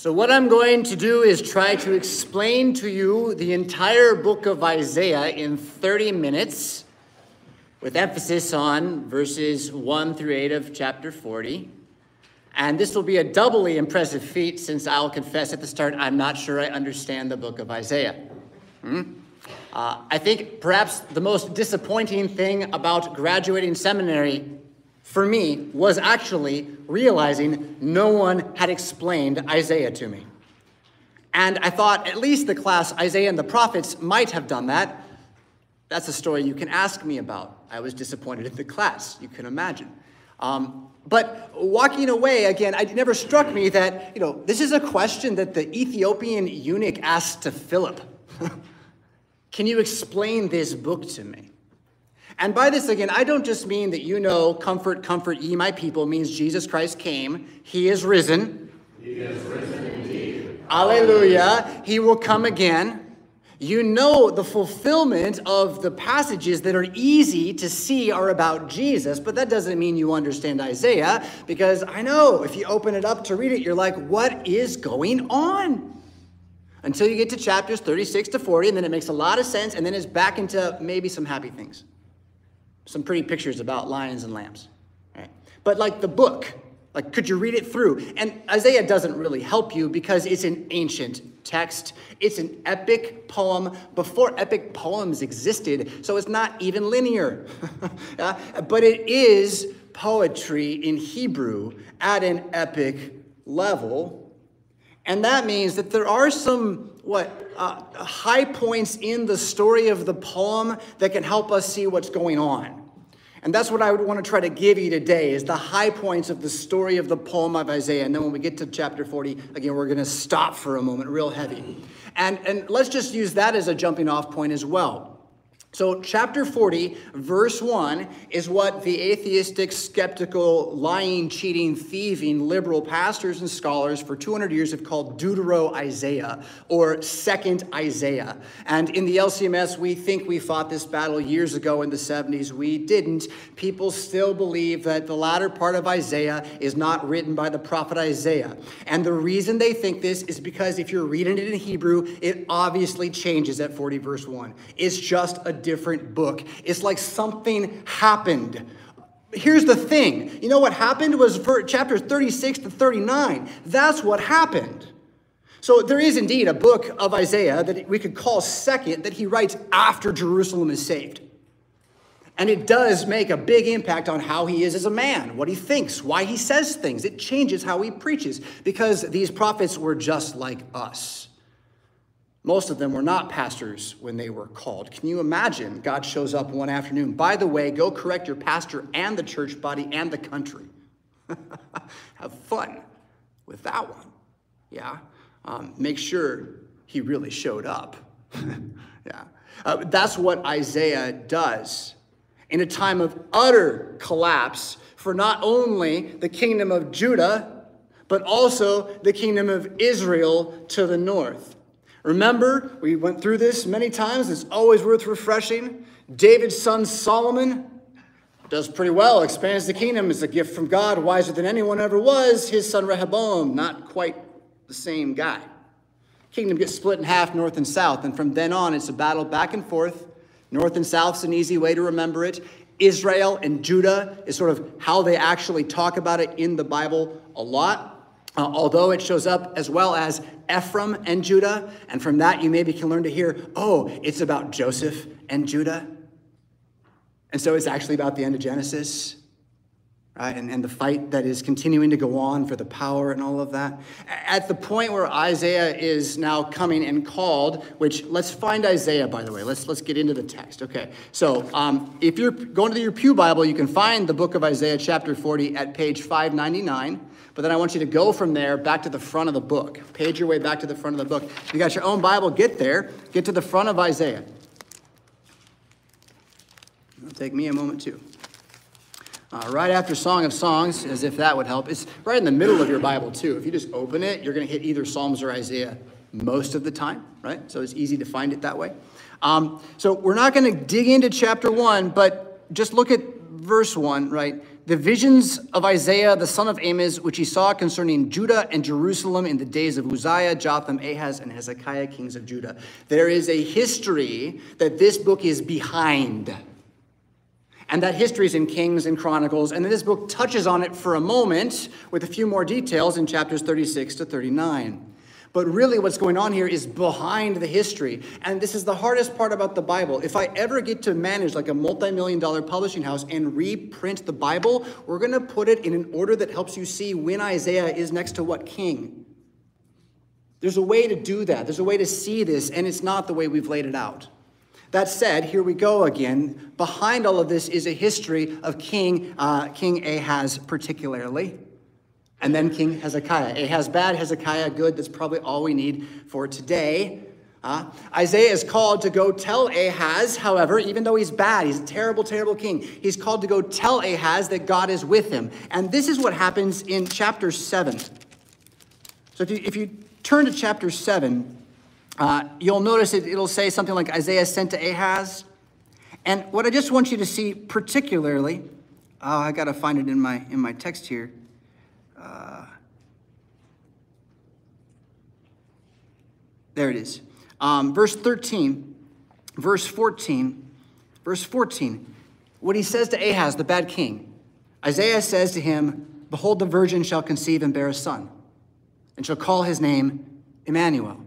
So, what I'm going to do is try to explain to you the entire book of Isaiah in 30 minutes, with emphasis on verses 1 through 8 of chapter 40. And this will be a doubly impressive feat since I'll confess at the start, I'm not sure I understand the book of Isaiah. Hmm? Uh, I think perhaps the most disappointing thing about graduating seminary for me was actually realizing no one had explained Isaiah to me. And I thought at least the class Isaiah and the prophets might have done that. That's a story you can ask me about. I was disappointed in the class, you can imagine. Um, but walking away again, it never struck me that, you know, this is a question that the Ethiopian eunuch asked to Philip. can you explain this book to me? And by this, again, I don't just mean that you know, comfort, comfort ye my people means Jesus Christ came. He is risen. He is risen indeed. Alleluia. He will come again. You know the fulfillment of the passages that are easy to see are about Jesus, but that doesn't mean you understand Isaiah, because I know if you open it up to read it, you're like, what is going on? Until you get to chapters 36 to 40, and then it makes a lot of sense, and then it's back into maybe some happy things some pretty pictures about lions and lambs. Right? But like the book, like could you read it through? And Isaiah doesn't really help you because it's an ancient text. It's an epic poem before epic poems existed, so it's not even linear. But it is poetry in Hebrew at an epic level. And that means that there are some, what, uh, high points in the story of the poem that can help us see what's going on. And that's what I would want to try to give you today is the high points of the story of the poem of Isaiah. And then when we get to chapter 40, again, we're going to stop for a moment, real heavy. And, and let's just use that as a jumping off point as well. So, chapter 40, verse 1, is what the atheistic, skeptical, lying, cheating, thieving, liberal pastors and scholars for 200 years have called Deutero Isaiah, or Second Isaiah. And in the LCMS, we think we fought this battle years ago in the 70s. We didn't. People still believe that the latter part of Isaiah is not written by the prophet Isaiah. And the reason they think this is because if you're reading it in Hebrew, it obviously changes at 40, verse 1. It's just a different book. It's like something happened. Here's the thing you know what happened was for chapters 36 to 39. That's what happened. So there is indeed a book of Isaiah that we could call second that he writes after Jerusalem is saved. And it does make a big impact on how he is as a man, what he thinks, why he says things. It changes how he preaches because these prophets were just like us. Most of them were not pastors when they were called. Can you imagine God shows up one afternoon? By the way, go correct your pastor and the church body and the country. Have fun with that one. Yeah? Um, make sure he really showed up. yeah. Uh, that's what Isaiah does. In a time of utter collapse for not only the kingdom of Judah, but also the kingdom of Israel to the north. Remember, we went through this many times. It's always worth refreshing. David's son Solomon does pretty well, expands the kingdom, is a gift from God, wiser than anyone ever was. His son Rehoboam, not quite the same guy. Kingdom gets split in half, north and south, and from then on, it's a battle back and forth. North and south is an easy way to remember it. Israel and Judah is sort of how they actually talk about it in the Bible a lot. Uh, although it shows up as well as Ephraim and Judah, and from that you maybe can learn to hear, oh, it's about Joseph and Judah. And so it's actually about the end of Genesis, right? And, and the fight that is continuing to go on for the power and all of that. At the point where Isaiah is now coming and called, which let's find Isaiah, by the way. Let's, let's get into the text. Okay, so um, if you're going to your Pew Bible, you can find the book of Isaiah, chapter 40, at page 599. But then I want you to go from there back to the front of the book. Page your way back to the front of the book. You got your own Bible, get there. Get to the front of Isaiah. It'll take me a moment too. Uh, right after Song of Songs, as if that would help. It's right in the middle of your Bible, too. If you just open it, you're going to hit either Psalms or Isaiah most of the time, right? So it's easy to find it that way. Um, so we're not going to dig into chapter one, but just look at verse one, right? The visions of Isaiah, the son of Amos, which he saw concerning Judah and Jerusalem in the days of Uzziah, Jotham, Ahaz, and Hezekiah, kings of Judah. There is a history that this book is behind. And that history is in Kings and Chronicles. And then this book touches on it for a moment with a few more details in chapters 36 to 39. But really, what's going on here is behind the history. And this is the hardest part about the Bible. If I ever get to manage like a multi million dollar publishing house and reprint the Bible, we're going to put it in an order that helps you see when Isaiah is next to what king. There's a way to do that, there's a way to see this, and it's not the way we've laid it out. That said, here we go again. Behind all of this is a history of King, uh, King Ahaz, particularly and then King Hezekiah. Ahaz bad, Hezekiah good. That's probably all we need for today. Uh, Isaiah is called to go tell Ahaz, however, even though he's bad, he's a terrible, terrible king, he's called to go tell Ahaz that God is with him. And this is what happens in chapter 7. So if you, if you turn to chapter 7, uh, you'll notice it, it'll say something like Isaiah sent to Ahaz. And what I just want you to see particularly, oh, I got to find it in my, in my text here. Uh, there it is. Um, verse 13, verse 14, verse 14. What he says to Ahaz, the bad king, Isaiah says to him, Behold, the virgin shall conceive and bear a son, and shall call his name Emmanuel.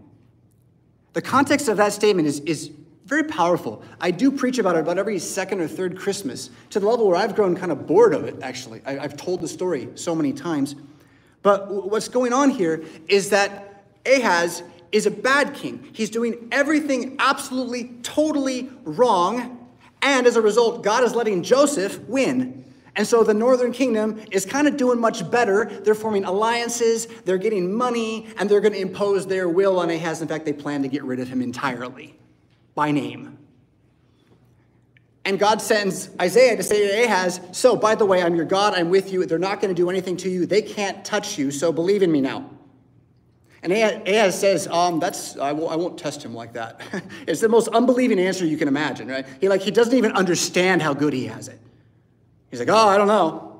The context of that statement is, is very powerful. I do preach about it about every second or third Christmas to the level where I've grown kind of bored of it, actually. I, have told the story so many times. But what's going on here is that Ahaz is a bad king. He's doing everything absolutely, totally wrong. And as a result, God is letting Joseph win. And so the northern kingdom is kind of doing much better. They're forming alliances, they're getting money, and they're going to impose their will on Ahaz. In fact, they plan to get rid of him entirely by name. And God sends Isaiah to say to Ahaz, So, by the way, I'm your God, I'm with you. They're not going to do anything to you. They can't touch you, so believe in me now. And Ahaz says, um, that's, I, will, I won't test him like that. it's the most unbelieving answer you can imagine, right? He, like, he doesn't even understand how good he has it. He's like, oh, I don't know.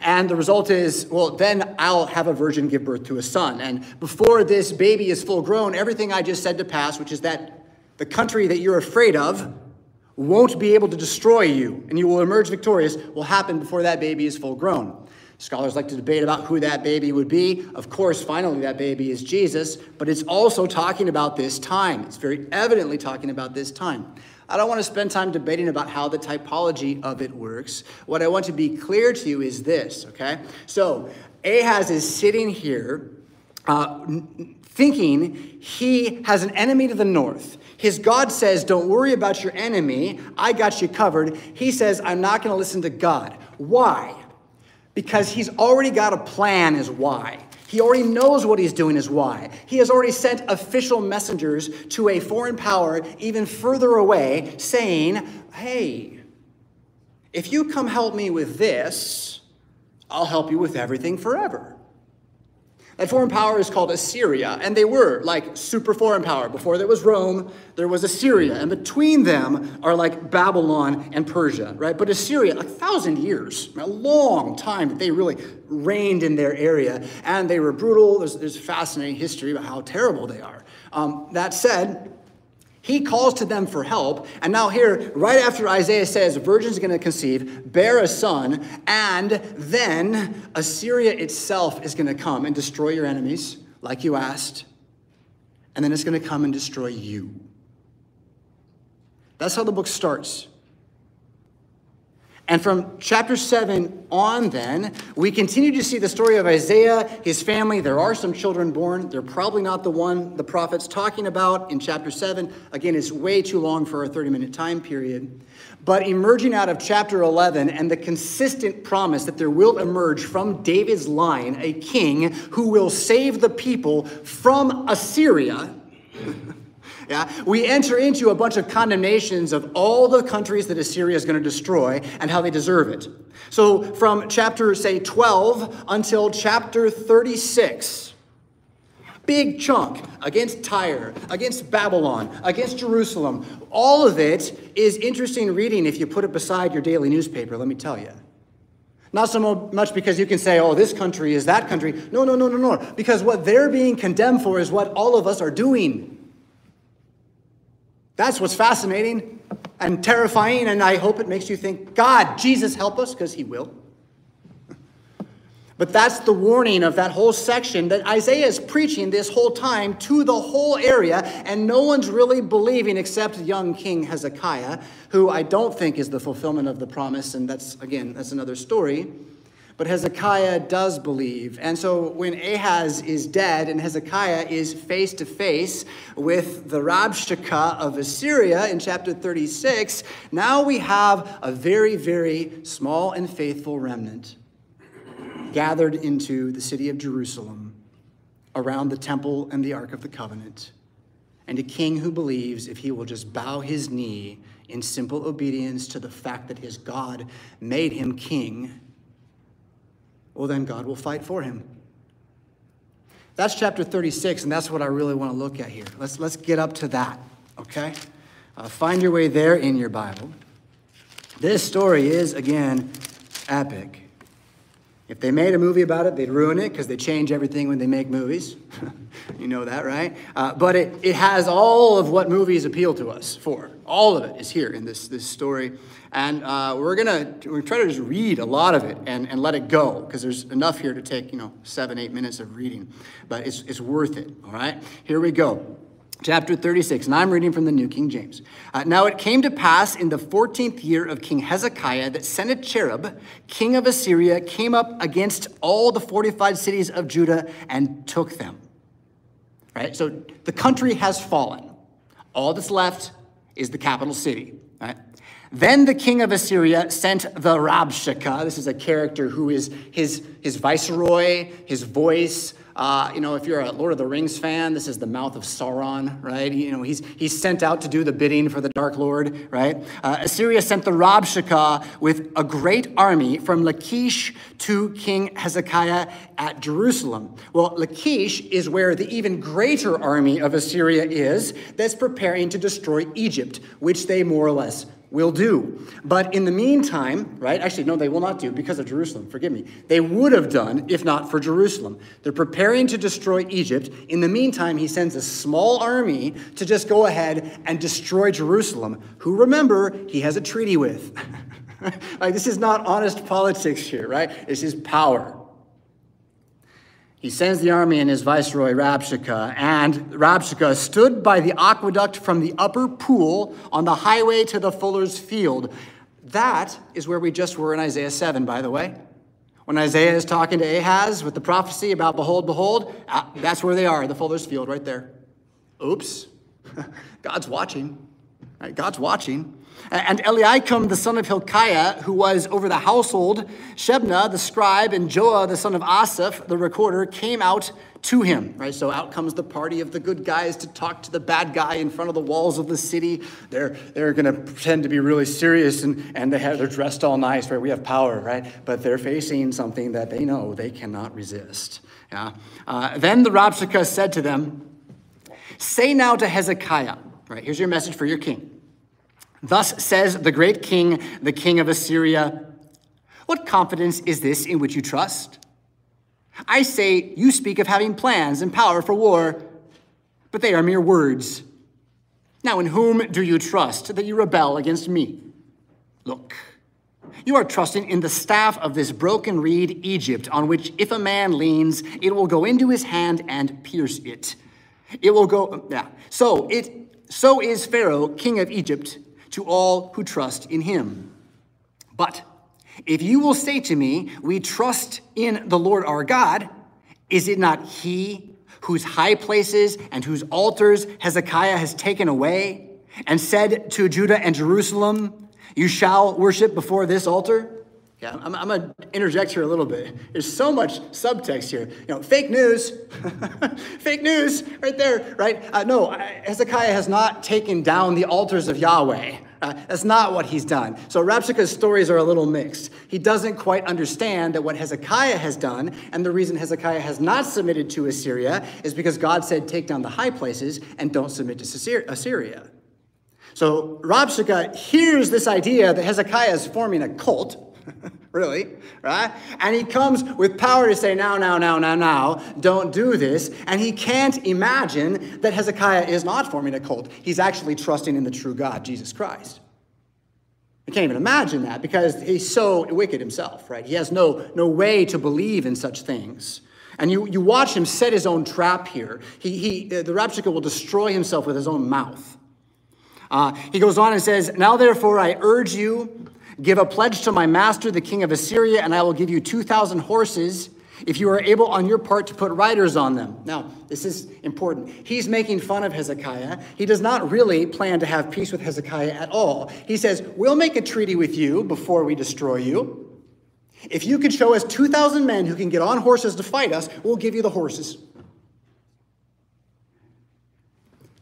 And the result is, well, then I'll have a virgin give birth to a son. And before this baby is full grown, everything I just said to pass, which is that the country that you're afraid of won't be able to destroy you and you will emerge victorious will happen before that baby is full grown. Scholars like to debate about who that baby would be. Of course, finally, that baby is Jesus, but it's also talking about this time. It's very evidently talking about this time. I don't want to spend time debating about how the typology of it works. What I want to be clear to you is this, okay? So, Ahaz is sitting here uh, thinking he has an enemy to the north. His God says, Don't worry about your enemy. I got you covered. He says, I'm not going to listen to God. Why? Because he's already got a plan, is why. He already knows what he's doing, is why. He has already sent official messengers to a foreign power even further away saying, Hey, if you come help me with this, I'll help you with everything forever. That foreign power is called Assyria, and they were like super foreign power. Before there was Rome, there was Assyria, and between them are like Babylon and Persia, right? But Assyria, a thousand years, a long time that they really reigned in their area, and they were brutal. There's, there's fascinating history about how terrible they are. Um, that said, he calls to them for help. And now, here, right after Isaiah says, virgin's going to conceive, bear a son, and then Assyria itself is going to come and destroy your enemies, like you asked. And then it's going to come and destroy you. That's how the book starts. And from chapter 7 on, then, we continue to see the story of Isaiah, his family. There are some children born. They're probably not the one the prophet's talking about in chapter 7. Again, it's way too long for a 30 minute time period. But emerging out of chapter 11 and the consistent promise that there will emerge from David's line a king who will save the people from Assyria. Yeah? We enter into a bunch of condemnations of all the countries that Assyria is going to destroy and how they deserve it. So from chapter, say, 12 until chapter 36, big chunk against Tyre, against Babylon, against Jerusalem. All of it is interesting reading if you put it beside your daily newspaper, let me tell you. Not so much because you can say, oh, this country is that country. No, no, no, no, no. Because what they're being condemned for is what all of us are doing. That's what's fascinating and terrifying, and I hope it makes you think, God, Jesus, help us, because He will. But that's the warning of that whole section that Isaiah is preaching this whole time to the whole area, and no one's really believing except young King Hezekiah, who I don't think is the fulfillment of the promise, and that's, again, that's another story. But Hezekiah does believe. And so when Ahaz is dead and Hezekiah is face to face with the Rabshakeh of Assyria in chapter 36, now we have a very, very small and faithful remnant gathered into the city of Jerusalem around the temple and the Ark of the Covenant, and a king who believes if he will just bow his knee in simple obedience to the fact that his God made him king, well, then God will fight for him. That's chapter 36, and that's what I really want to look at here. Let's, let's get up to that, okay? Uh, find your way there in your Bible. This story is, again, epic. If they made a movie about it, they'd ruin it because they change everything when they make movies. you know that, right? Uh, but it, it has all of what movies appeal to us for. All of it is here in this, this story. And uh, we're going to try to just read a lot of it and, and let it go because there's enough here to take, you know, seven, eight minutes of reading. But it's, it's worth it, all right? Here we go chapter 36, and I'm reading from the New King James. Uh, now it came to pass in the 14th year of King Hezekiah that Sennacherib, king of Assyria, came up against all the fortified cities of Judah and took them. Right? So the country has fallen. All that's left is the capital city. Right? Then the king of Assyria sent the Rabshakeh. This is a character who is his, his viceroy, his voice, uh, you know, if you're a Lord of the Rings fan, this is the mouth of Sauron, right? You know, he's, he's sent out to do the bidding for the Dark Lord, right? Uh, Assyria sent the Rabshakeh with a great army from Lachish to King Hezekiah at Jerusalem. Well, Lachish is where the even greater army of Assyria is that's preparing to destroy Egypt, which they more or less will do. But in the meantime, right? Actually, no, they will not do because of Jerusalem. Forgive me. They would have done if not for Jerusalem. They're preparing to destroy Egypt. In the meantime, he sends a small army to just go ahead and destroy Jerusalem, who remember he has a treaty with. like, this is not honest politics here, right? This is power. He sends the army and his viceroy Rabshakeh, and Rabshakeh stood by the aqueduct from the upper pool on the highway to the fuller's field. That is where we just were in Isaiah 7, by the way. When Isaiah is talking to Ahaz with the prophecy about behold, behold, uh, that's where they are, the fuller's field right there. Oops. God's watching. Right? God's watching. And Eliakim, the son of Hilkiah, who was over the household, Shebna, the scribe, and Joah, the son of Asaph, the recorder, came out to him. Right? So out comes the party of the good guys to talk to the bad guy in front of the walls of the city. They're, they're going to pretend to be really serious and, and they have, they're dressed all nice, right? We have power, right? But they're facing something that they know they cannot resist. Yeah? Uh, then the Rabshakeh said to them, Say now to Hezekiah, right? Here's your message for your king. Thus says the great king, the king of Assyria What confidence is this in which you trust? I say, you speak of having plans and power for war, but they are mere words. Now, in whom do you trust that you rebel against me? Look, you are trusting in the staff of this broken reed, Egypt, on which if a man leans, it will go into his hand and pierce it. It will go, yeah. So it, so is Pharaoh, king of Egypt, to all who trust in him. But if you will say to me, We trust in the Lord our God, is it not he whose high places and whose altars Hezekiah has taken away and said to Judah and Jerusalem, You shall worship before this altar? Yeah, I'm, I'm to interject here a little bit. There's so much subtext here. You know, fake news, fake news, right there, right? Uh, no, Hezekiah has not taken down the altars of Yahweh. Uh, that's not what he's done. So Rabshakeh's stories are a little mixed. He doesn't quite understand that what Hezekiah has done, and the reason Hezekiah has not submitted to Assyria, is because God said, take down the high places and don't submit to Assyria. So Rabshakeh hears this idea that Hezekiah is forming a cult really, right? And he comes with power to say, now, now, now, now, now, don't do this. And he can't imagine that Hezekiah is not forming a cult. He's actually trusting in the true God, Jesus Christ. I can't even imagine that because he's so wicked himself, right? He has no, no way to believe in such things. And you, you watch him set his own trap here. He, he, the Rabshakeh will destroy himself with his own mouth. Uh, he goes on and says, Now therefore I urge you, give a pledge to my master, the king of Assyria, and I will give you 2,000 horses if you are able on your part to put riders on them. Now, this is important. He's making fun of Hezekiah. He does not really plan to have peace with Hezekiah at all. He says, We'll make a treaty with you before we destroy you. If you could show us 2,000 men who can get on horses to fight us, we'll give you the horses.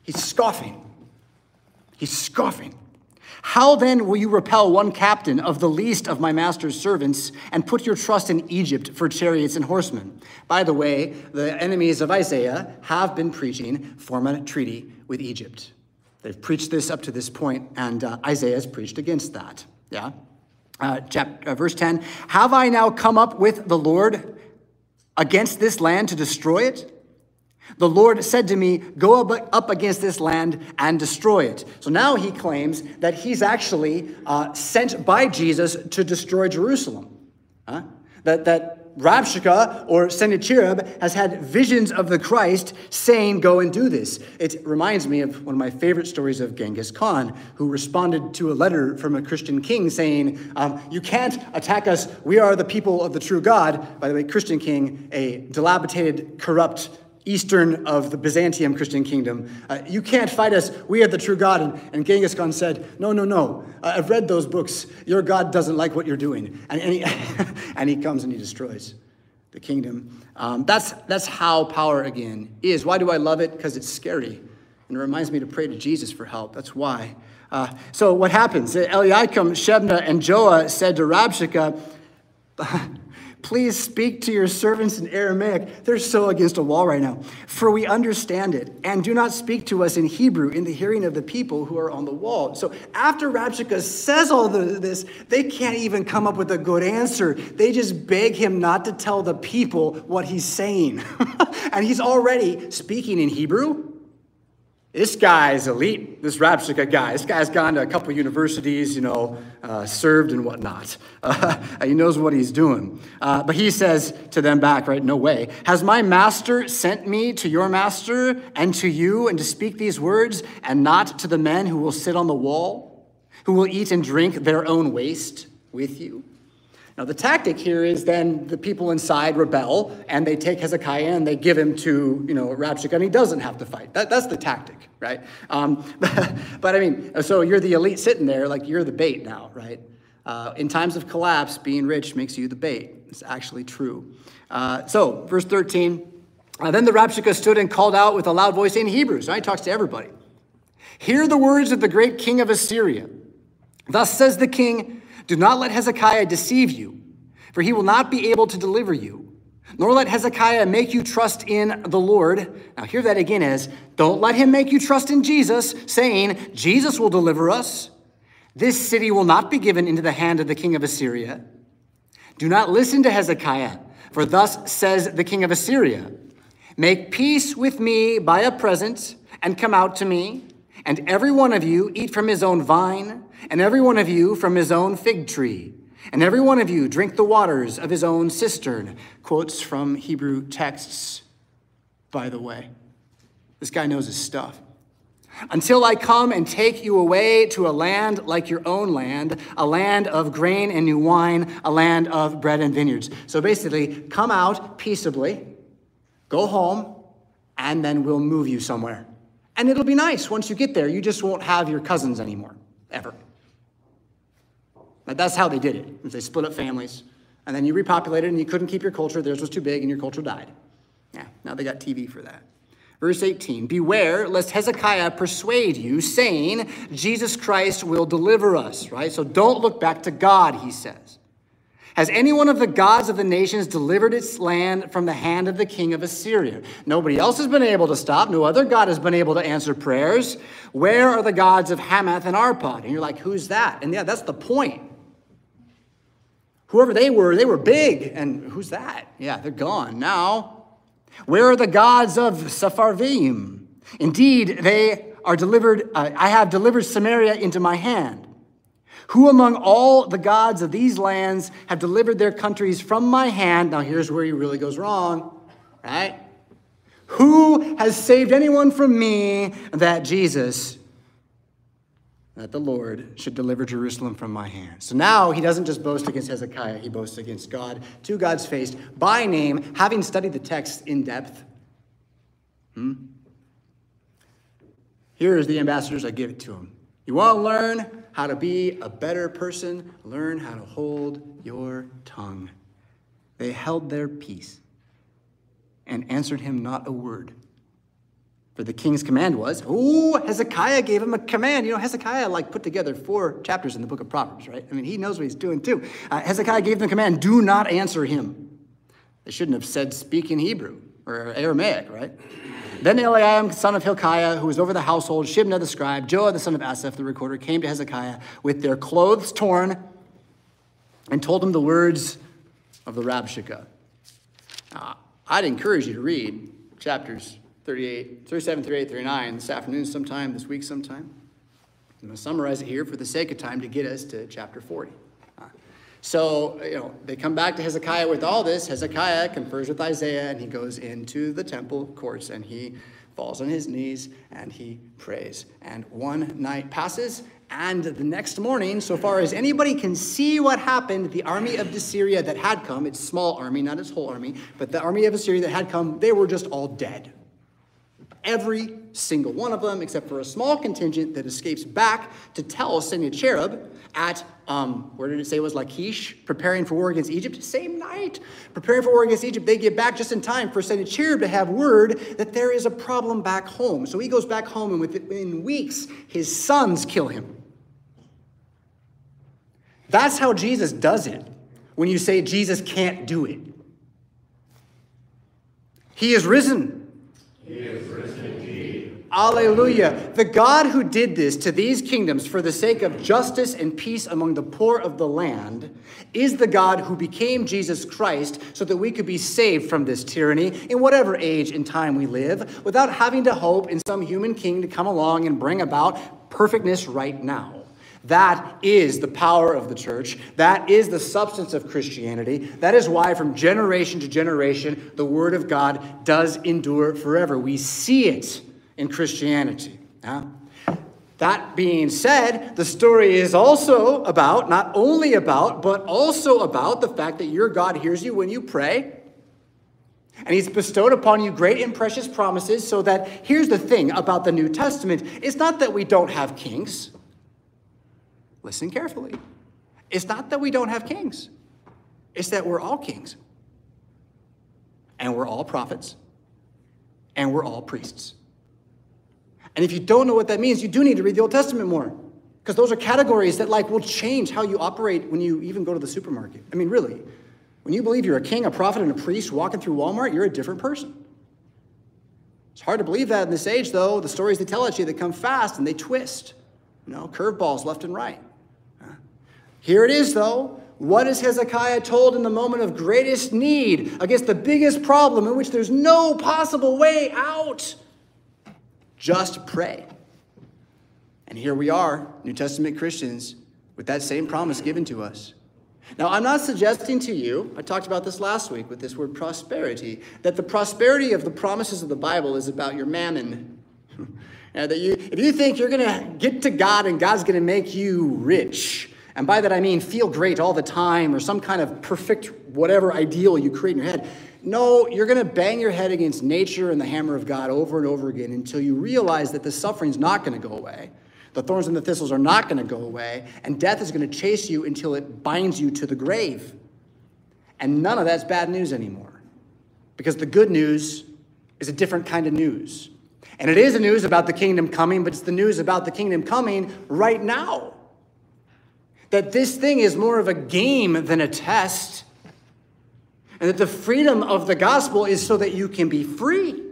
He's scoffing. He's scoffing. How then will you repel one captain of the least of my master's servants and put your trust in Egypt for chariots and horsemen? By the way, the enemies of Isaiah have been preaching form a treaty with Egypt. They've preached this up to this point, and uh, Isaiah has preached against that. Yeah? Uh, chapter, uh, verse 10 Have I now come up with the Lord against this land to destroy it? The Lord said to me, Go up against this land and destroy it. So now he claims that he's actually uh, sent by Jesus to destroy Jerusalem. Huh? That, that Rabshakeh or Sennacherib has had visions of the Christ saying, Go and do this. It reminds me of one of my favorite stories of Genghis Khan, who responded to a letter from a Christian king saying, um, You can't attack us. We are the people of the true God. By the way, Christian king, a dilapidated, corrupt, eastern of the Byzantium Christian kingdom. Uh, you can't fight us. We are the true God. And, and Genghis Khan said, No, no, no. I've read those books. Your God doesn't like what you're doing. And, and, he, and he comes and he destroys the kingdom. Um, that's, that's how power again is. Why do I love it? Because it's scary. And it reminds me to pray to Jesus for help. That's why. Uh, so what happens? Eliakim, Shebna, and Joah said to Rabshakeh, Please speak to your servants in Aramaic. They're so against a wall right now. For we understand it. And do not speak to us in Hebrew in the hearing of the people who are on the wall. So after Rabshakeh says all this, they can't even come up with a good answer. They just beg him not to tell the people what he's saying. and he's already speaking in Hebrew this guy's elite, this Rabshakeh guy. This guy's gone to a couple universities, you know, uh, served and whatnot. Uh, he knows what he's doing. Uh, but he says to them back, right, no way. Has my master sent me to your master and to you and to speak these words and not to the men who will sit on the wall, who will eat and drink their own waste with you? Now, the tactic here is then the people inside rebel and they take Hezekiah and they give him to, you know, Rabshakeh and he doesn't have to fight. That, that's the tactic, right? Um, but, I mean, so you're the elite sitting there, like you're the bait now, right? Uh, in times of collapse, being rich makes you the bait. It's actually true. Uh, so, verse 13. Uh, then the Rabshakeh stood and called out with a loud voice in Hebrew. So he talks to everybody. Hear the words of the great king of Assyria. Thus says the king, do not let Hezekiah deceive you, for he will not be able to deliver you. Nor let Hezekiah make you trust in the Lord. Now, hear that again as don't let him make you trust in Jesus, saying, Jesus will deliver us. This city will not be given into the hand of the king of Assyria. Do not listen to Hezekiah, for thus says the king of Assyria Make peace with me by a present, and come out to me, and every one of you eat from his own vine and every one of you from his own fig tree, and every one of you drink the waters of his own cistern. Quotes from Hebrew texts, by the way. This guy knows his stuff. Until I come and take you away to a land like your own land, a land of grain and new wine, a land of bread and vineyards. So basically, come out peaceably, go home, and then we'll move you somewhere. And it'll be nice once you get there. You just won't have your cousins anymore, ever. That's how they did it. They split up families. And then you repopulated and you couldn't keep your culture. Theirs was too big and your culture died. Yeah, now they got TV for that. Verse 18 Beware lest Hezekiah persuade you, saying, Jesus Christ will deliver us, right? So don't look back to God, he says. Has any one of the gods of the nations delivered its land from the hand of the king of Assyria? Nobody else has been able to stop. No other God has been able to answer prayers. Where are the gods of Hamath and Arpad? And you're like, who's that? And yeah, that's the point. Whoever they were, they were big. And who's that? Yeah, they're gone now. Where are the gods of Sepharvaim? Indeed, they are delivered, uh, I have delivered Samaria into my hand. Who among all the gods of these lands have delivered their countries from my hand? Now, here's where he really goes wrong, right? Who has saved anyone from me that Jesus, that the Lord, should deliver Jerusalem from my hand? So now he doesn't just boast against Hezekiah, he boasts against God, to God's face, by name, having studied the text in depth. Hmm? Here is the ambassadors, I give it to him. You want to learn how to be a better person? Learn how to hold your tongue. They held their peace and answered him not a word. For the king's command was, oh, Hezekiah gave him a command. You know, Hezekiah like put together four chapters in the book of Proverbs, right? I mean, he knows what he's doing too. Uh, Hezekiah gave them a command, do not answer him. They shouldn't have said speak in Hebrew or Aramaic, right? Then Eliam, son of Hilkiah, who was over the household, Shebna the scribe, Joah the son of Asaph the recorder, came to Hezekiah with their clothes torn and told him the words of the Rabshakeh. I'd encourage you to read chapters 38, 37, 38, 39 this afternoon sometime, this week sometime. I'm going to summarize it here for the sake of time to get us to chapter 40. Uh, so, you know, they come back to Hezekiah with all this. Hezekiah confers with Isaiah and he goes into the temple courts and he falls on his knees and he prays. And one night passes, and the next morning, so far as anybody can see what happened, the army of Assyria that had come, its small army, not its whole army, but the army of Assyria that had come, they were just all dead. Every single one of them, except for a small contingent that escapes back to tell Sennacherib at, um, where did it say it was Lachish, preparing for war against Egypt? Same night, preparing for war against Egypt. They get back just in time for Sennacherib to have word that there is a problem back home. So he goes back home, and within weeks, his sons kill him. That's how Jesus does it when you say Jesus can't do it. He is risen. Alleluia. The God who did this to these kingdoms for the sake of justice and peace among the poor of the land is the God who became Jesus Christ so that we could be saved from this tyranny in whatever age and time we live without having to hope in some human king to come along and bring about perfectness right now. That is the power of the church. That is the substance of Christianity. That is why, from generation to generation, the Word of God does endure forever. We see it in Christianity. Yeah? That being said, the story is also about, not only about, but also about the fact that your God hears you when you pray. And he's bestowed upon you great and precious promises, so that here's the thing about the New Testament it's not that we don't have kings. Listen carefully. It's not that we don't have kings, it's that we're all kings. And we're all prophets. And we're all priests. And if you don't know what that means, you do need to read the Old Testament more. Because those are categories that like will change how you operate when you even go to the supermarket. I mean, really. When you believe you're a king, a prophet, and a priest walking through Walmart, you're a different person. It's hard to believe that in this age, though. The stories they tell at you, they come fast and they twist. You know, curveballs left and right. Here it is, though. What is Hezekiah told in the moment of greatest need against the biggest problem in which there's no possible way out? Just pray. And here we are, New Testament Christians, with that same promise given to us. Now, I'm not suggesting to you, I talked about this last week with this word prosperity, that the prosperity of the promises of the Bible is about your mammon. that you, if you think you're going to get to God and God's going to make you rich, and by that I mean feel great all the time or some kind of perfect whatever ideal you create in your head. No, you're going to bang your head against nature and the hammer of God over and over again until you realize that the suffering's not going to go away. The thorns and the thistles are not going to go away, and death is going to chase you until it binds you to the grave. And none of that's bad news anymore. Because the good news is a different kind of news. And it is a news about the kingdom coming, but it's the news about the kingdom coming right now that this thing is more of a game than a test, and that the freedom of the gospel is so that you can be free,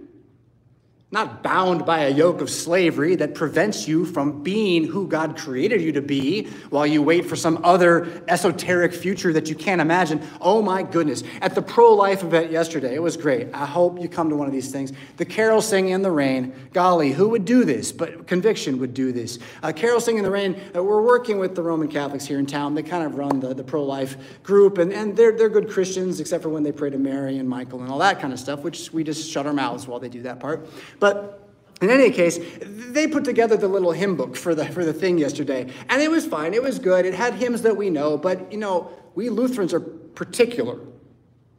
not bound by a yoke of slavery that prevents you from being who God created you to be while you wait for some other esoteric future that you can't imagine. Oh my goodness. At the pro life event yesterday, it was great. I hope you come to one of these things. The carol singing in the rain. Golly, who would do this? But conviction would do this. Uh, carol singing in the rain, uh, we're working with the Roman Catholics here in town. They kind of run the, the pro life group, and, and they're, they're good Christians, except for when they pray to Mary and Michael and all that kind of stuff, which we just shut our mouths while they do that part. But but in any case, they put together the little hymn book for the, for the thing yesterday, and it was fine. It was good. It had hymns that we know, but you know, we Lutherans are particular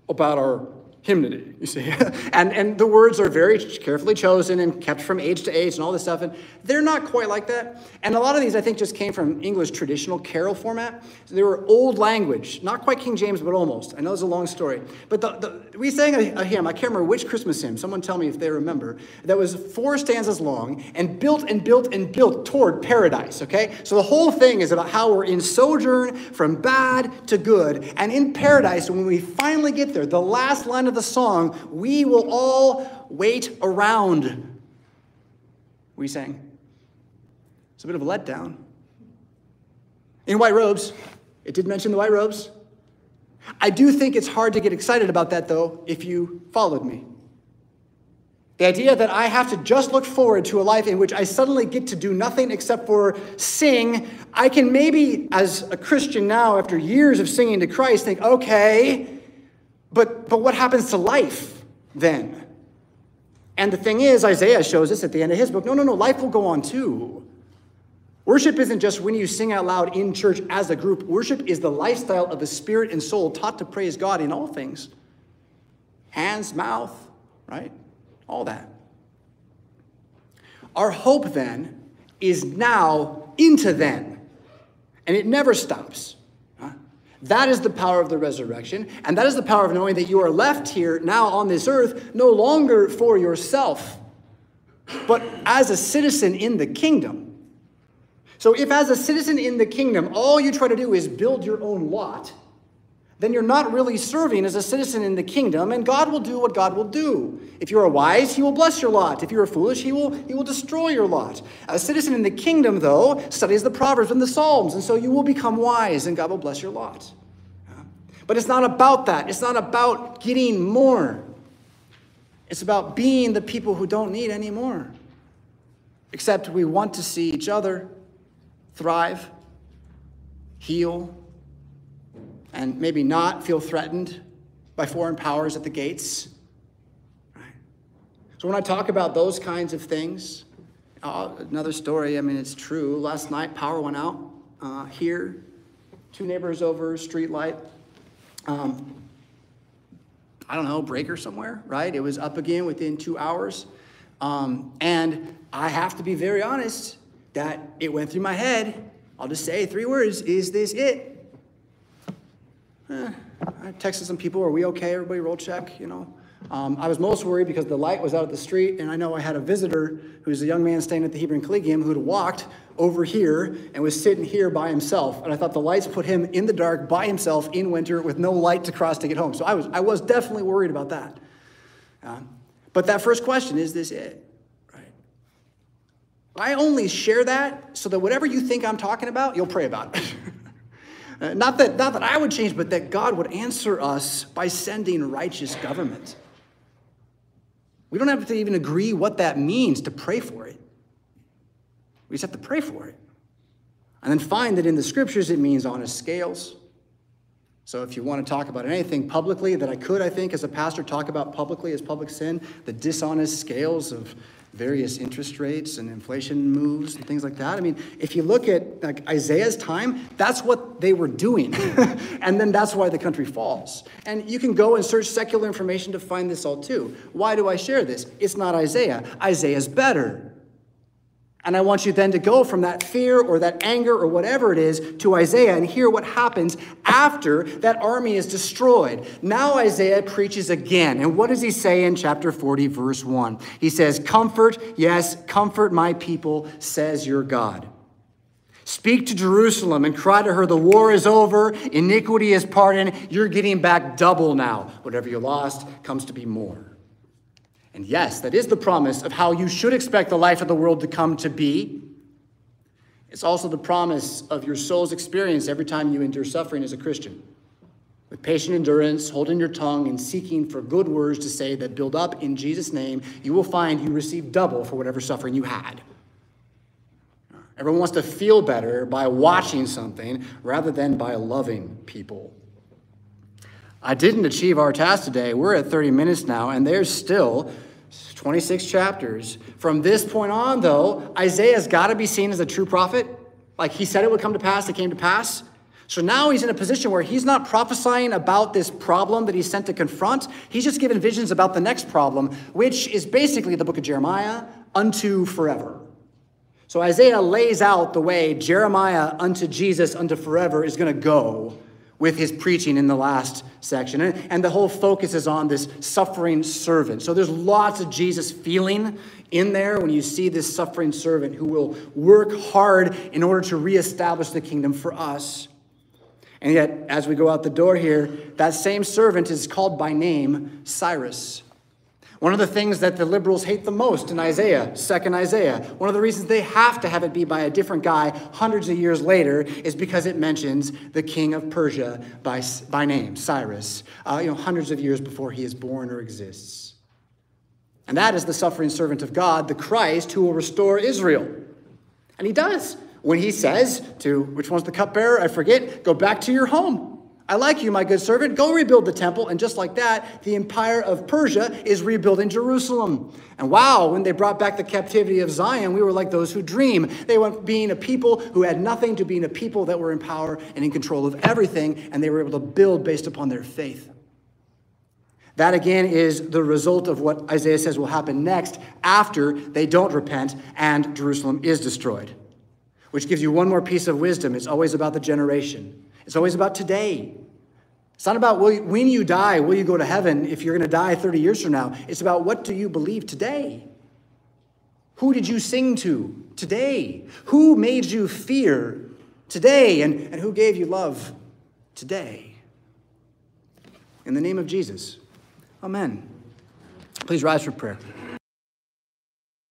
about our hymnody, you see. and, and the words are very carefully chosen and kept from age to age and all this stuff. And they're not quite like that. And a lot of these, I think, just came from English traditional carol format. So they were old language, not quite King James, but almost. I know it's a long story. But the, the, we sang a, a hymn, I can't remember which Christmas hymn, someone tell me if they remember, that was four stanzas long and built and built and built toward paradise, okay? So the whole thing is about how we're in sojourn from bad to good. And in paradise, when we finally get there, the last line of the song, we will all wait around. We sang. It's a bit of a letdown. In white robes, it did mention the white robes. I do think it's hard to get excited about that, though, if you followed me. The idea that I have to just look forward to a life in which I suddenly get to do nothing except for sing, I can maybe, as a Christian now, after years of singing to Christ, think, okay, but, but what happens to life then? And the thing is, Isaiah shows us at the end of his book no, no, no, life will go on too. Worship isn't just when you sing out loud in church as a group. Worship is the lifestyle of the spirit and soul taught to praise God in all things hands, mouth, right? All that. Our hope then is now into then, and it never stops. That is the power of the resurrection, and that is the power of knowing that you are left here now on this earth no longer for yourself, but as a citizen in the kingdom. So, if as a citizen in the kingdom, all you try to do is build your own lot, then you're not really serving as a citizen in the kingdom, and God will do what God will do. If you are wise, He will bless your lot. If you are foolish, He will, he will destroy your lot. A citizen in the kingdom, though, studies the Proverbs and the Psalms, and so you will become wise, and God will bless your lot. But it's not about that. It's not about getting more. It's about being the people who don't need any more. Except we want to see each other thrive, heal, and maybe not feel threatened by foreign powers at the gates. Right? So when I talk about those kinds of things, uh, another story, I mean, it's true. Last night, power went out uh, here, two neighbors over, street light. Um, I don't know, breaker somewhere, right? It was up again within two hours. Um, and I have to be very honest that it went through my head. I'll just say three words Is this it? Eh, I texted some people, Are we okay? Everybody roll check, you know. Um, I was most worried because the light was out at the street, and I know I had a visitor who's a young man staying at the Hebron Collegium who'd walked over here and was sitting here by himself. And I thought the lights put him in the dark by himself in winter with no light to cross to get home. So I was, I was definitely worried about that. Uh, but that first question is this it? Right? I only share that so that whatever you think I'm talking about, you'll pray about it. Uh, not, that, not that I would change, but that God would answer us by sending righteous government. We don't have to even agree what that means to pray for it. We just have to pray for it. And then find that in the scriptures it means honest scales. So if you want to talk about anything publicly that I could, I think, as a pastor, talk about publicly as public sin, the dishonest scales of various interest rates and inflation moves and things like that. I mean, if you look at like Isaiah's time, that's what they were doing. and then that's why the country falls. And you can go and search secular information to find this all too. Why do I share this? It's not Isaiah. Isaiah's better. And I want you then to go from that fear or that anger or whatever it is to Isaiah and hear what happens after that army is destroyed. Now Isaiah preaches again. And what does he say in chapter 40, verse 1? He says, Comfort, yes, comfort my people, says your God. Speak to Jerusalem and cry to her, the war is over, iniquity is pardoned, you're getting back double now. Whatever you lost comes to be more. And yes, that is the promise of how you should expect the life of the world to come to be. It's also the promise of your soul's experience every time you endure suffering as a Christian. With patient endurance, holding your tongue, and seeking for good words to say that build up in Jesus' name, you will find you receive double for whatever suffering you had. Everyone wants to feel better by watching something rather than by loving people. I didn't achieve our task today. We're at 30 minutes now, and there's still 26 chapters. From this point on, though, Isaiah's got to be seen as a true prophet. Like he said it would come to pass, it came to pass. So now he's in a position where he's not prophesying about this problem that he's sent to confront. He's just given visions about the next problem, which is basically the book of Jeremiah unto forever. So Isaiah lays out the way Jeremiah unto Jesus unto forever is going to go with his preaching in the last section. And, the whole focus is on this suffering servant. So there's lots of Jesus feeling in there when you see this suffering servant who will work hard in order to reestablish the kingdom for us. And yet, as we go out the door here, that same servant is called by name Cyrus. One of the things that the liberals hate the most in Isaiah, second Isaiah, one of the reasons they have to have it be by a different guy hundreds of years later is because it mentions the king of Persia by, by name, Cyrus, uh, you know, hundreds of years before he is born or exists. And that is the suffering servant of God, the Christ, who will restore Israel. And he does when he says to, which one's the cupbearer? I forget, go back to your home. I like you, my good servant. Go rebuild the temple. And just like that, the empire of Persia is rebuilding Jerusalem. And wow, when they brought back the captivity of Zion, we were like those who dream. They went being a people who had nothing to being a people that were in power and in control of everything, and they were able to build based upon their faith. That again is the result of what Isaiah says will happen next after they don't repent and Jerusalem is destroyed. Which gives you one more piece of wisdom. It's always about the generation. It's always about today. It's not about you, when you die, will you go to heaven if you're going to die 30 years from now. It's about what do you believe today? Who did you sing to today? Who made you fear today? And, and who gave you love today? In the name of Jesus, amen. Please rise for prayer.